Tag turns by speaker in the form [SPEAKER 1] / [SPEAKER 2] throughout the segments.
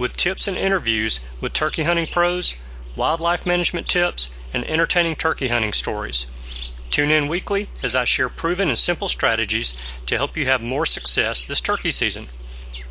[SPEAKER 1] with tips and interviews with turkey hunting pros, wildlife management tips, and entertaining turkey hunting stories. Tune in weekly as I share proven and simple strategies to help you have more success this turkey season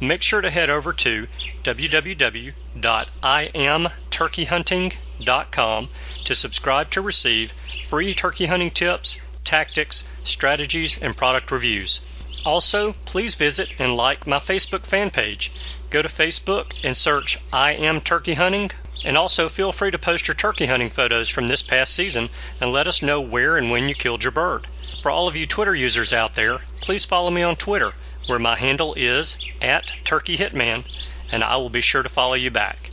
[SPEAKER 1] make sure to head over to www.iamturkeyhunting.com to subscribe to receive free turkey hunting tips, tactics, strategies, and product reviews. Also, please visit and like my Facebook fan page. Go to Facebook and search I Am Turkey Hunting. And also feel free to post your turkey hunting photos from this past season and let us know where and when you killed your bird. For all of you Twitter users out there, please follow me on Twitter where my handle is at Turkey Hitman, and I will be sure to follow you back.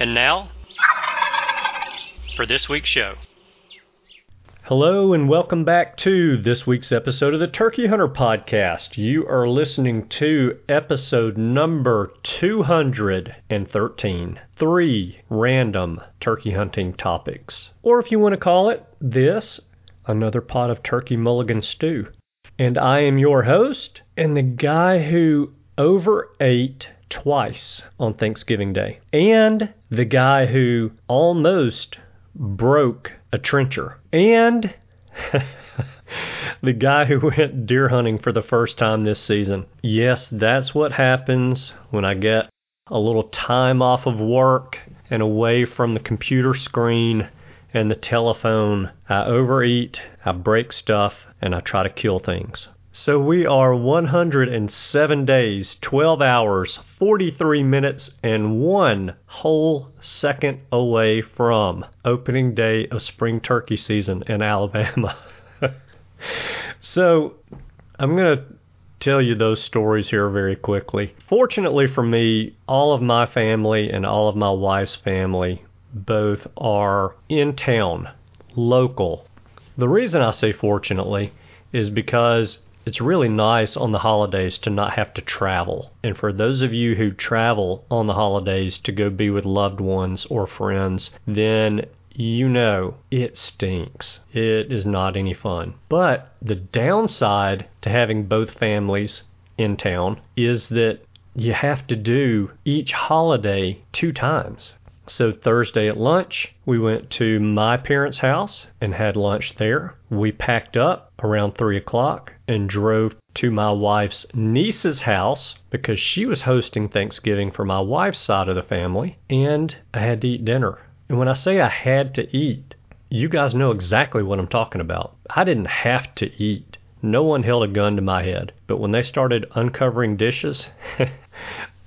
[SPEAKER 1] And now, for this week's show. Hello, and welcome back to this week's episode of the Turkey Hunter Podcast. You are listening to episode number 213 Three Random Turkey Hunting Topics. Or if you want to call it this, another pot of turkey mulligan stew and I am your host and the guy who overate twice on Thanksgiving Day, and the guy who almost broke a trencher, and the guy who went deer hunting for the first time this season. Yes, that's what happens when I get a little time off of work and away from the computer screen and the telephone. I overeat, I break stuff, and I try to kill things. So we are 107 days, 12 hours, 43 minutes, and one whole second away from opening day of spring turkey season in Alabama. so I'm going to tell you those stories here very quickly. Fortunately for me, all of my family and all of my wife's family both are in town, local. The reason I say fortunately is because it's really nice on the holidays to not have to travel. And for those of you who travel on the holidays to go be with loved ones or friends, then you know it stinks. It is not any fun. But the downside to having both families in town is that you have to do each holiday two times. So Thursday at lunch, we went to my parents' house and had lunch there. We packed up around 3 o'clock and drove to my wife's niece's house because she was hosting Thanksgiving for my wife's side of the family, and I had to eat dinner. And when I say I had to eat, you guys know exactly what I'm talking about. I didn't have to eat. No one held a gun to my head. But when they started uncovering dishes,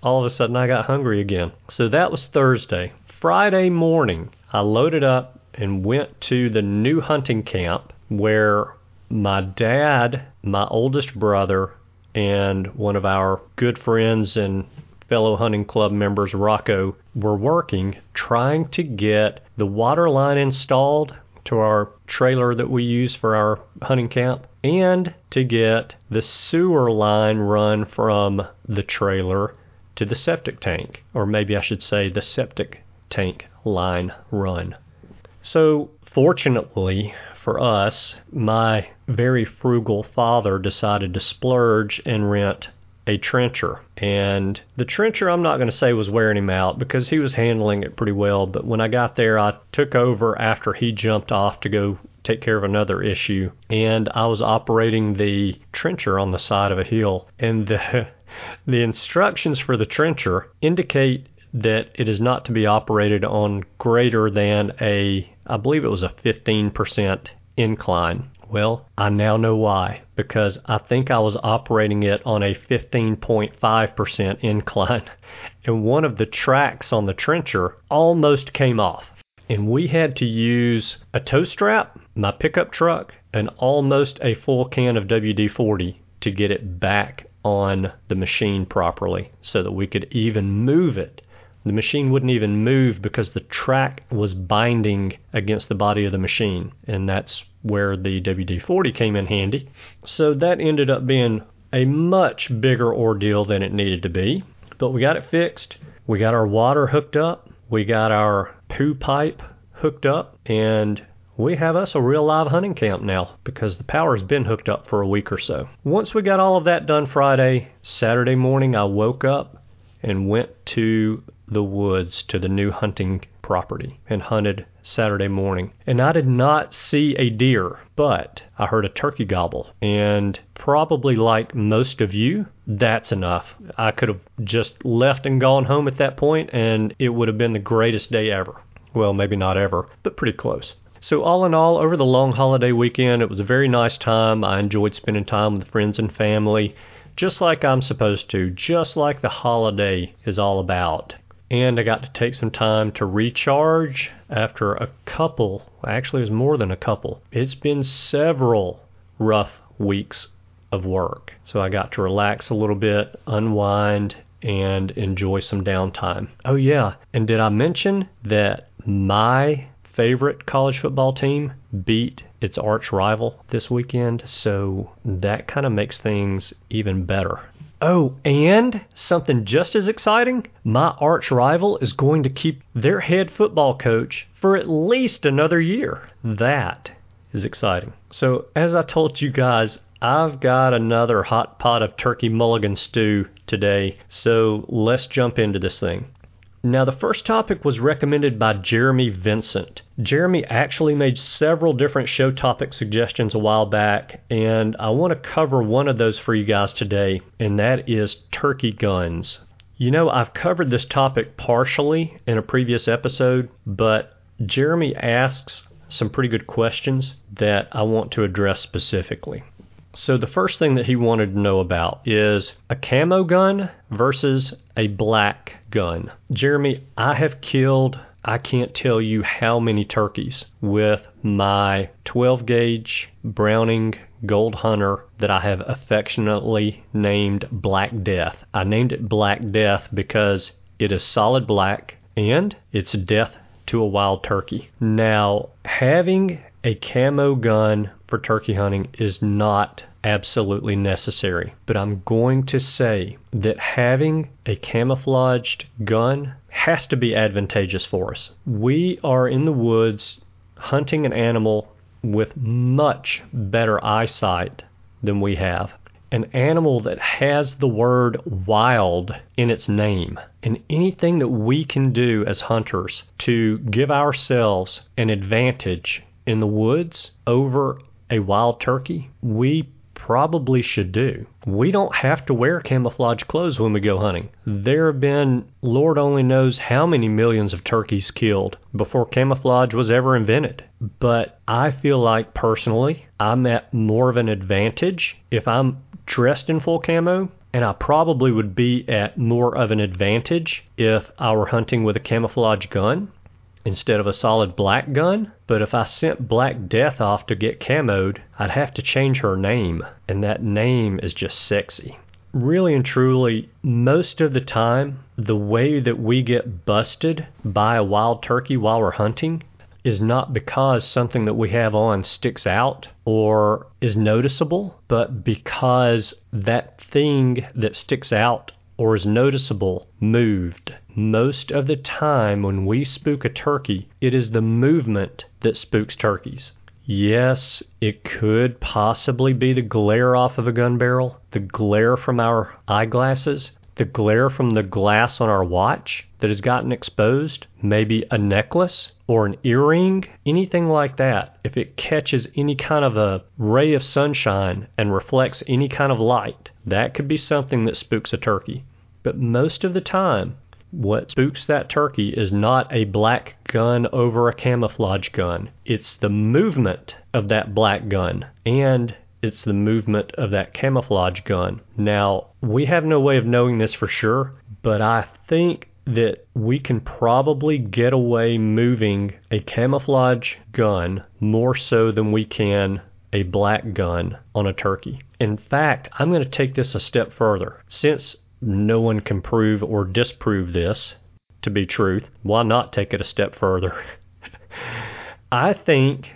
[SPEAKER 1] all of a sudden I got hungry again. So that was Thursday. Friday morning, I loaded up and went to the new hunting camp where my dad, my oldest brother, and one of our good friends and fellow hunting club members, Rocco, were working trying to get the water line installed to our trailer that we use for our hunting camp and to get the sewer line run from the trailer to the septic tank, or maybe I should say the septic tank line run. So, fortunately for us, my very frugal father decided to splurge and rent a trencher. And the trencher, I'm not going to say was wearing him out because he was handling it pretty well. But when I got there, I took over after he jumped off to go take care of another issue. And I was operating the trencher on the side of a hill. And the, the instructions for the trencher indicate that it is not to be operated on greater than a, I believe it was a 15% incline. Well, I now know why. Because I think I was operating it on a 15.5% incline. And one of the tracks on the trencher almost came off. And we had to use a tow strap, my pickup truck, and almost a full can of WD 40 to get it back on the machine properly so that we could even move it The machine wouldn't even move because the track was binding against the body of the machine, and that's where the WD 40 came in handy. So that ended up being a much bigger ordeal than it needed to be. But we got it fixed. We got our water hooked up. We got our poo pipe hooked up. And we have us a real live hunting camp now because the power's been hooked up for a week or so. Once we got all of that done Friday, Saturday morning, I woke up and went to the woods to the new hunting property and hunted Saturday morning. And I did not see a deer, but I heard a turkey gobble. And probably like most of you, that's enough. I could have just left and gone home at that point, and it would have been the greatest day ever. Well, maybe not ever, but pretty close. So, all in all, over the long holiday weekend, it was a very nice time. I enjoyed spending time with friends and family, just like I'm supposed to, just like the holiday is all about and I got to take some time to recharge after a couple, actually, it was more than a couple. It's been several rough weeks of work. So I got to relax a little bit, unwind, and enjoy some downtime. Oh, yeah, and did I mention that my favorite college football team beat its arch rival this weekend? So that kind of makes things even better. Oh, and something just as exciting my arch rival is going to keep their head football coach for at least another year. That is exciting. So, as I told you guys, I've got another hot pot of turkey mulligan stew today, so let's jump into this thing. Now, the first topic was recommended by Jeremy Vincent. Jeremy actually made several different show topic suggestions a while back, and I want to cover one of those for you guys today, and that is turkey guns. You know, I've covered this topic partially in a previous episode, but Jeremy asks some pretty good questions that I want to address specifically. So, the first thing that he wanted to know about is a camo gun versus a black gun. Jeremy, I have killed, I can't tell you how many turkeys with my 12 gauge Browning Gold Hunter that I have affectionately named Black Death. I named it Black Death because it is solid black and it's death to a wild turkey. Now, having a camo gun for turkey hunting is not absolutely necessary. But I'm going to say that having a camouflaged gun has to be advantageous for us. We are in the woods hunting an animal with much better eyesight than we have. An animal that has the word wild in its name. And anything that we can do as hunters to give ourselves an advantage in the woods over a wild turkey, we probably should do. We don't have to wear camouflage clothes when we go hunting. There have been, Lord only knows how many millions of turkeys killed before camouflage was ever invented. But I feel like personally, I'm at more of an advantage if I'm dressed in full camo and I probably would be at more of an advantage if I were hunting with a camouflage gun instead of a solid black gun. But if I sent Black Death off to get camoed, I'd have to change her name, and that name is just sexy. Really and truly, most of the time, the way that we get busted by a wild turkey while we're hunting is not because something that we have on sticks out or is noticeable, but because that thing that sticks out or is noticeable moved. Most of the time, when we spook a turkey, it is the movement that spooks turkeys. Yes, it could possibly be the glare off of a gun barrel, the glare from our eyeglasses, the glare from the glass on our watch that has gotten exposed, maybe a necklace or an earring, anything like that. If it catches any kind of a ray of sunshine and reflects any kind of light, that could be something that spooks a turkey. But most of the time, what spooks that turkey is not a black gun over a camouflage gun. It's the movement of that black gun and it's the movement of that camouflage gun. Now, we have no way of knowing this for sure, but I think that we can probably get away moving a camouflage gun more so than we can a black gun on a turkey. In fact, I'm going to take this a step further. Since no one can prove or disprove this. to be truth. Why not take it a step further? I think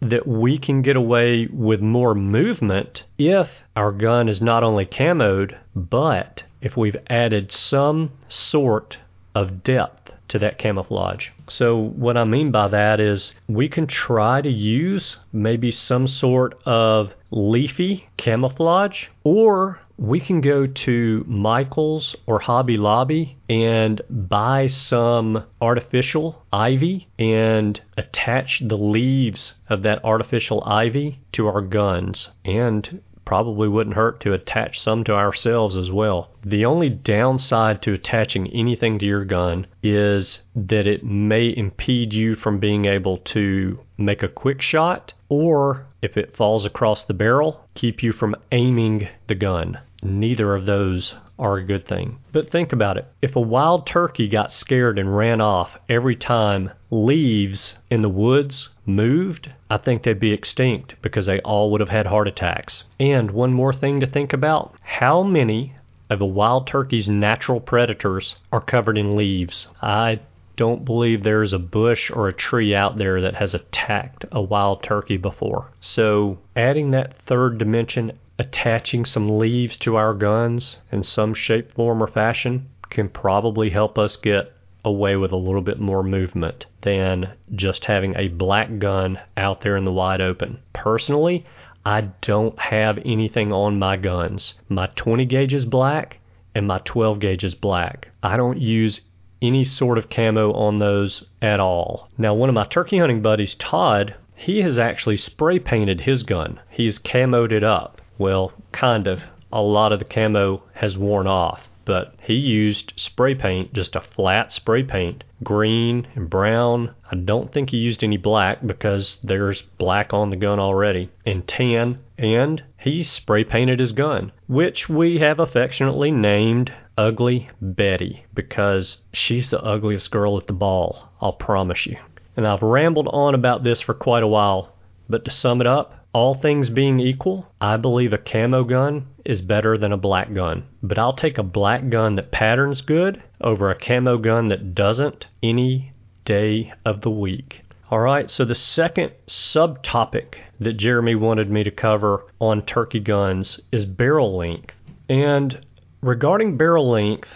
[SPEAKER 1] that we can get away with more movement if our gun is not only camoed, but if we've added some sort of depth to that camouflage. So, what I mean by that is we can try to use maybe some sort of leafy camouflage, or we can go to Michael's or Hobby Lobby and buy some artificial ivy and attach the leaves of that artificial ivy to our guns and probably wouldn't hurt to attach some to ourselves as well. The only downside to attaching anything to your gun is that it may impede you from being able to make a quick shot, or if it falls across the barrel, keep you from aiming the gun. Neither of those are a good thing. But think about it. If a wild turkey got scared and ran off every time leaves in the woods moved, I think they'd be extinct because they all would have had heart attacks. And one more thing to think about how many of a wild turkey's natural predators are covered in leaves? I don't believe there's a bush or a tree out there that has attacked a wild turkey before. So, adding that third dimension attaching some leaves to our guns in some shape, form, or fashion can probably help us get away with a little bit more movement than just having a black gun out there in the wide open. Personally, I don't have anything on my guns. My 20 gauge is black and my 12 gauge is black. I don't use any sort of camo on those at all. Now, one of my turkey hunting buddies, Todd, he has actually spray painted his gun. He's camoed it up. Well, kind of. A lot of the camo has worn off, but he used spray paint, just a flat spray paint, green and brown. I don't think he used any black because there's black on the gun already, and tan, and he spray painted his gun, which we have affectionately named Ugly Betty because she's the ugliest girl at the ball, I'll promise you. And I've rambled on about this for quite a while, but to sum it up, all things being equal, I believe a camo gun is better than a black gun. But I'll take a black gun that patterns good over a camo gun that doesn't any day of the week. All right, so the second subtopic that Jeremy wanted me to cover on turkey guns is barrel length. And regarding barrel length,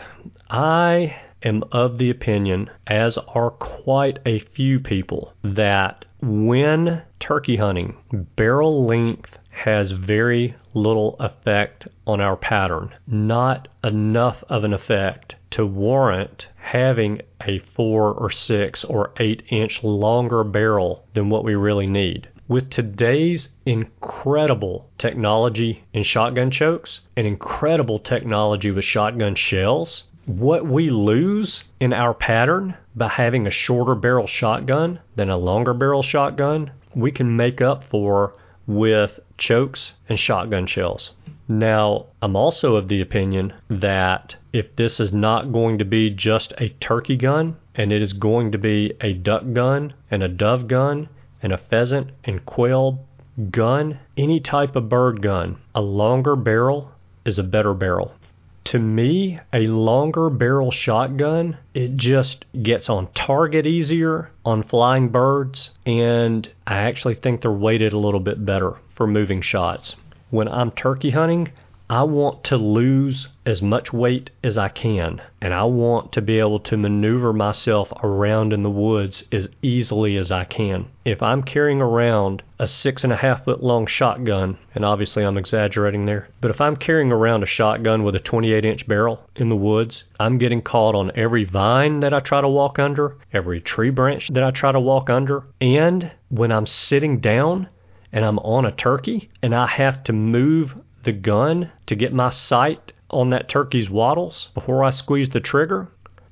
[SPEAKER 1] I am of the opinion, as are quite a few people, that when turkey hunting, barrel length has very little effect on our pattern. Not enough of an effect to warrant having a 4 or 6 or 8 inch longer barrel than what we really need. With today's incredible technology in shotgun chokes and incredible technology with shotgun shells, what we lose in our pattern by having a shorter barrel shotgun than a longer barrel shotgun, we can make up for with chokes and shotgun shells. Now, I'm also of the opinion that if this is not going to be just a turkey gun and it is going to be a duck gun and a dove gun and a pheasant and quail gun, any type of bird gun, a longer barrel is a better barrel to me, a longer barrel shotgun, it just gets on target easier on flying birds, and I actually think they're weighted a little bit better for moving shots. When I'm turkey hunting, I want to lose as much weight as I can, and I want to be able to maneuver myself around in the woods as easily as I can. If I'm carrying around a six and a half foot long shotgun, and obviously I'm exaggerating there, but if I'm carrying around a shotgun with a 28 inch barrel in the woods, I'm getting caught on every vine that I try to walk under, every tree branch that I try to walk under, and when I'm sitting down, and I'm on a turkey and I have to move the gun to get my sight on that turkey's wattles before I squeeze the trigger,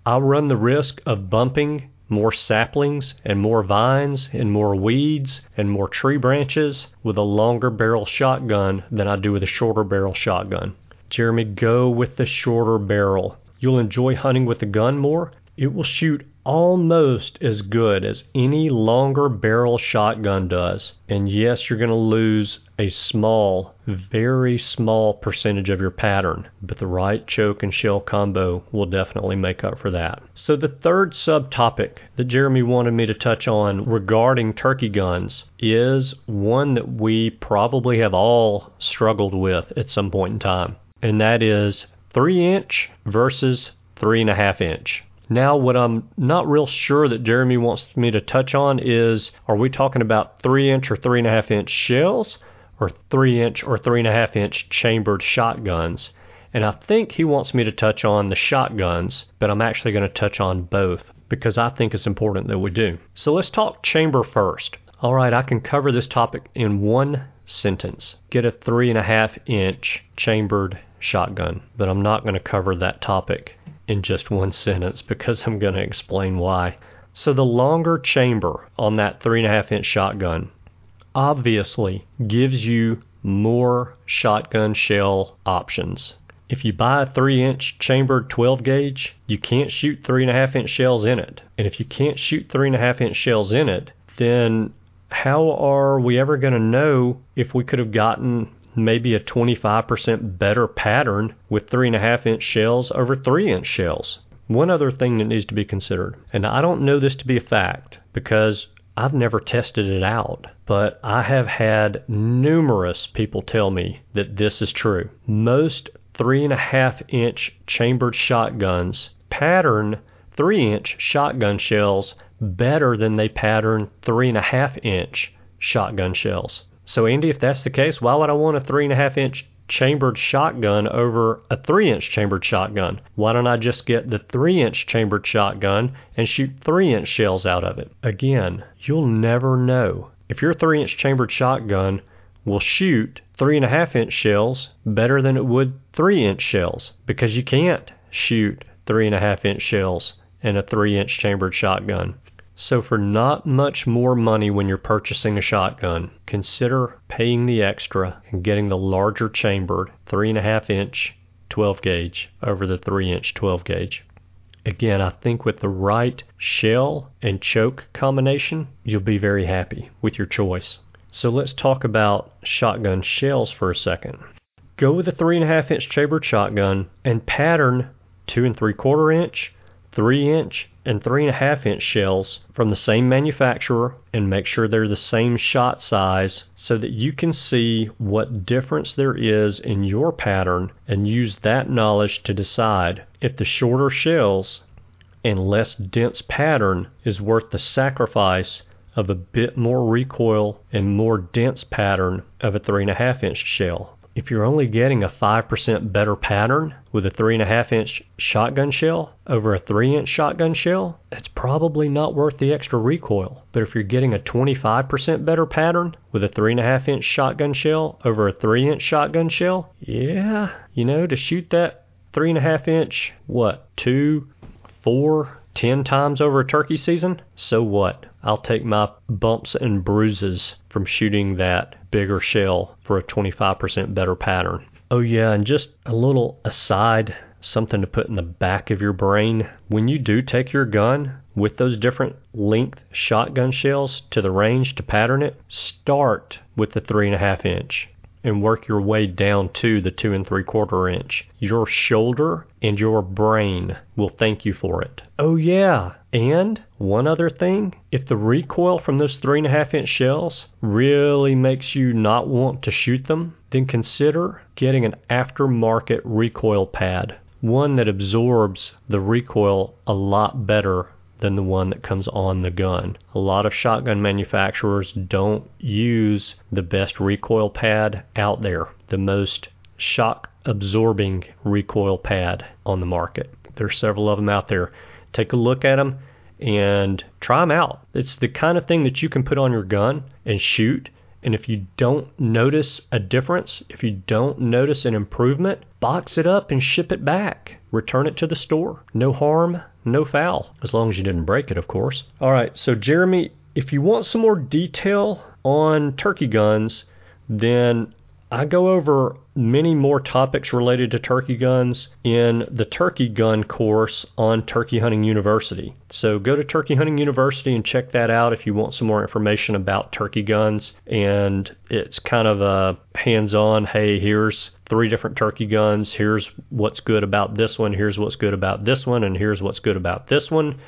[SPEAKER 1] I'll run the risk of bumping more saplings and more vines and more weeds and more tree branches with a longer barrel shotgun than I do with a shorter barrel shotgun. Jeremy, go with the shorter barrel. You'll enjoy hunting with the gun more. It will shoot almost as good as any longer barrel shotgun does. And yes, you're going to lose a small, very small percentage of your pattern, but the right choke and shell combo will definitely make up for that. So, the third subtopic that Jeremy wanted me to touch on regarding turkey guns is one that we probably have all struggled with at some point in time, and that is 3 inch versus 3.5 inch. Now, what I'm not real sure that Jeremy wants me to touch on is are we talking about 3 inch or 3.5 inch shells or 3 inch or 3.5 inch chambered shotguns? And I think he wants me to touch on the shotguns, but I'm actually going to touch on both because I think it's important that we do. So let's talk chamber first. All right, I can cover this topic in one sentence. Get a 3.5 inch chambered shotgun, but I'm not going to cover that topic in just one sentence because I'm going to explain why. So, the longer chamber on that 3.5 inch shotgun obviously gives you more shotgun shell options. If you buy a 3 inch chambered 12 gauge, you can't shoot 3.5 inch shells in it. And if you can't shoot 3.5 inch shells in it, then how are we ever going to know if we could have gotten maybe a 25% better pattern with 3.5 inch shells over 3 inch shells. One other thing that needs to be considered, and I don't know this to be a fact because I've never tested it out, but I have had numerous people tell me that this is true. Most 3.5 inch chambered shotguns pattern 3 inch shotgun shells better than they pattern 3.5 inch shotgun shells. So, Andy, if that's the case, why would I want a 3.5 inch chambered shotgun over a 3 inch chambered shotgun? Why don't I just get the 3 inch chambered shotgun and shoot 3 inch shells out of it? Again, you'll never know. If your 3 inch chambered shotgun will shoot 3.5 inch shells better than it would 3 inch shells because you can't shoot 3.5 inch shells in a 3 inch chambered shotgun. So, for not much more money when you're purchasing a shotgun, consider paying the extra and getting the larger chambered 3.5 inch 12 gauge over the 3 inch 12 gauge. Again, I think with the right shell and choke combination, you'll be very happy with your choice. So let's talk about shotgun shells for a second. Go with a 3.5 inch chambered shotgun and pattern 2 and 3 quarter inch, 3 inch, and 3.5 inch shells from the same manufacturer and make sure they're the same shot size so that you can see what difference there is in your pattern and use that knowledge to decide if the shorter shells and less dense pattern is worth the sacrifice of a bit more recoil and more dense pattern of a 3.5 inch shell. If you're only getting a 5% better pattern with a 3.5 inch shotgun shell over a 3 inch shotgun shell, it's probably not worth the extra recoil. But if you're getting a 25% better pattern with a 3.5 inch shotgun shell over a 3 inch shotgun shell, yeah, you know, to shoot that 3.5 inch, what, 2, 4, 10 times over a turkey season, so what? I'll take my bumps and bruises from shooting that bigger shell for a 25% better pattern. Oh, yeah, and just a little aside, something to put in the back of your brain. When you do take your gun with those different length shotgun shells to the range to pattern it, start with the 3.5 inch and work your way down to the two and three quarter inch. Your shoulder and your brain will thank you for it. Oh, yeah. And one other thing if the recoil from those three and a half inch shells really makes you not want to shoot them, then consider getting an aftermarket recoil pad. One that absorbs the recoil a lot better than the one that comes on the gun. A lot of shotgun manufacturers don't use the best recoil pad out there, the most shock absorbing recoil pad on the market. There's several of them out there. Take a look at them and try them out. It's the kind of thing that you can put on your gun and shoot. And if you don't notice a difference, if you don't notice an improvement, box it up and ship it back. Return it to the store. No harm, no foul, as long as you didn't break it, of course. All right, so Jeremy, if you want some more detail on turkey guns, then I go over many more topics related to turkey guns in the turkey gun course on Turkey Hunting University. So go to Turkey Hunting University and check that out if you want some more information about turkey guns. And it's kind of a hands on hey, here's three different turkey guns. Here's what's good about this one. Here's what's good about this one. And here's what's good about this one.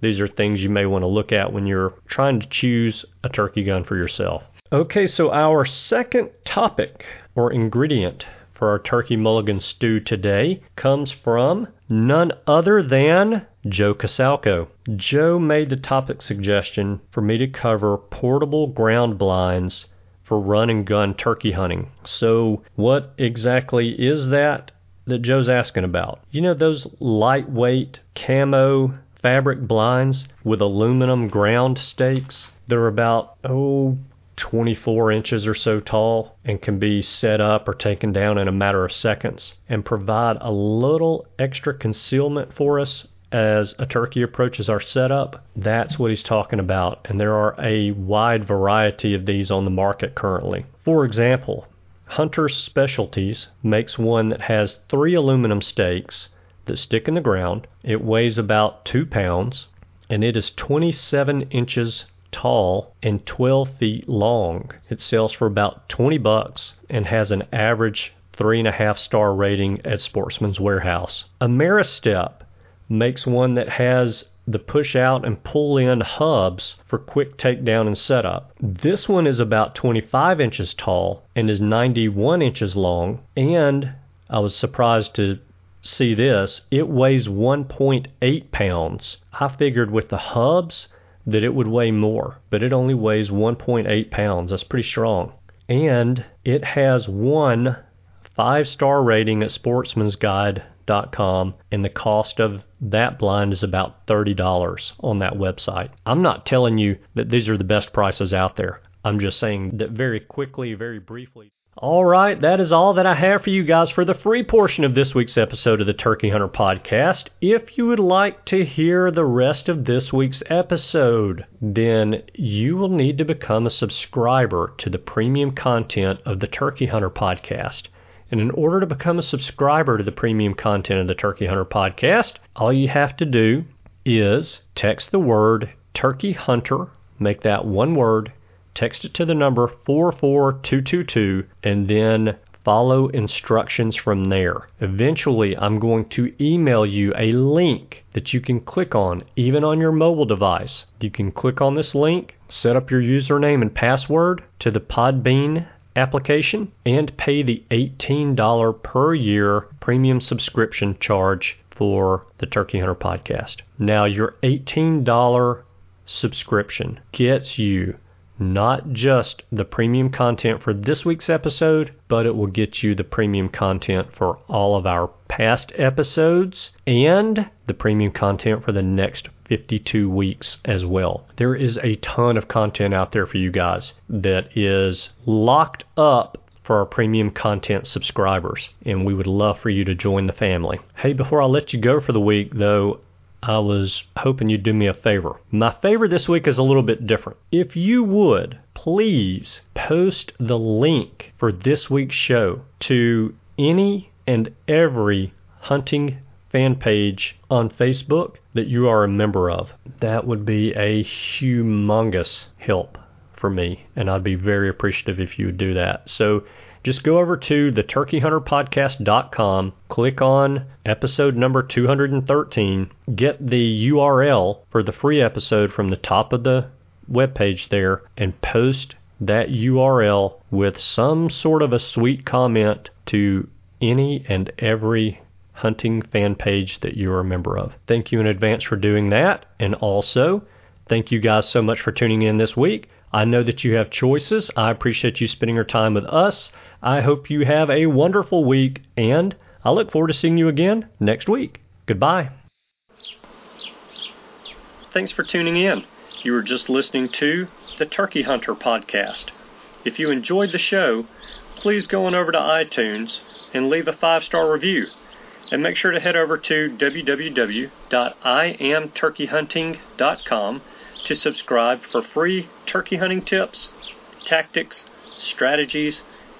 [SPEAKER 1] These are things you may want to look at when you're trying to choose a turkey gun for yourself. Okay, so our second topic or ingredient for our turkey mulligan stew today comes from none other than Joe Casalco. Joe made the topic suggestion for me to cover portable ground blinds for run and gun turkey hunting. So, what exactly is that that Joe's asking about? You know, those lightweight camo fabric blinds with aluminum ground stakes? They're about, oh, 24 inches or so tall and can be set up or taken down in a matter of seconds and provide a little extra concealment for us as a turkey approaches our setup. That's what he's talking about, and there are a wide variety of these on the market currently. For example, Hunter's Specialties makes one that has three aluminum stakes that stick in the ground. It weighs about two pounds and it is 27 inches tall and 12 feet long. It sells for about 20 bucks and has an average three and a half star rating at Sportsman's Warehouse. Ameristep makes one that has the push out and pull in hubs for quick takedown and setup. This one is about 25 inches tall and is 91 inches long, and I was surprised to see this, it weighs 1.8 pounds. I figured with the hubs that it would weigh more, but it only weighs 1.8 pounds. That's pretty strong. And it has one five star rating at sportsmansguide.com, and the cost of that blind is about $30 on that website. I'm not telling you that these are the best prices out there. I'm just saying that very quickly, very briefly. All right, that is all that I have for you guys for the free portion of this week's episode of the Turkey Hunter Podcast. If you would like to hear the rest of this week's episode, then you will need to become a subscriber to the premium content of the Turkey Hunter Podcast. And in order to become a subscriber to the premium content of the Turkey Hunter Podcast, all you have to do is text the word Turkey Hunter, make that one word, text it to the number 44222 and then follow instructions from there. Eventually, I'm going to email you a link that you can click on even on your mobile device. You can click on this link, set up your username and password to the Podbean application, and pay the $18 per year premium subscription charge for the Turkey Hunter podcast. Now, your $18 subscription gets you not just the premium content for this week's episode, but it will get you the premium content for all of our past episodes and the premium content for the next 52 weeks as well. There is a ton of content out there for you guys that is locked up for our premium content subscribers, and we would love for you to join the family. Hey, before I let you go for the week, though, I was hoping you'd do me a favor. My favor this week is a little bit different. If you would, please post the link for this week's show to any and every hunting fan page on Facebook that you are a member of. That would be a humongous help for me, and I'd be very appreciative if you would do that. So just go over to the turkeyhunterpodcast.com, click on episode number 213, get the URL for the free episode from the top of the webpage there, and post that URL with some sort of a sweet comment to any and every hunting fan page that you're a member of. Thank you in advance for doing that. And also, thank you guys so much for tuning in this week. I know that you have choices. I appreciate you spending your time with us. I hope you have a wonderful week, and I look forward to seeing you again next week. Goodbye. Thanks for tuning in. You were just listening to the Turkey Hunter podcast. If you enjoyed the show, please go on over to iTunes and leave a five star review. And make sure to head over to www.iamturkeyhunting.com to subscribe for free turkey hunting tips, tactics, strategies,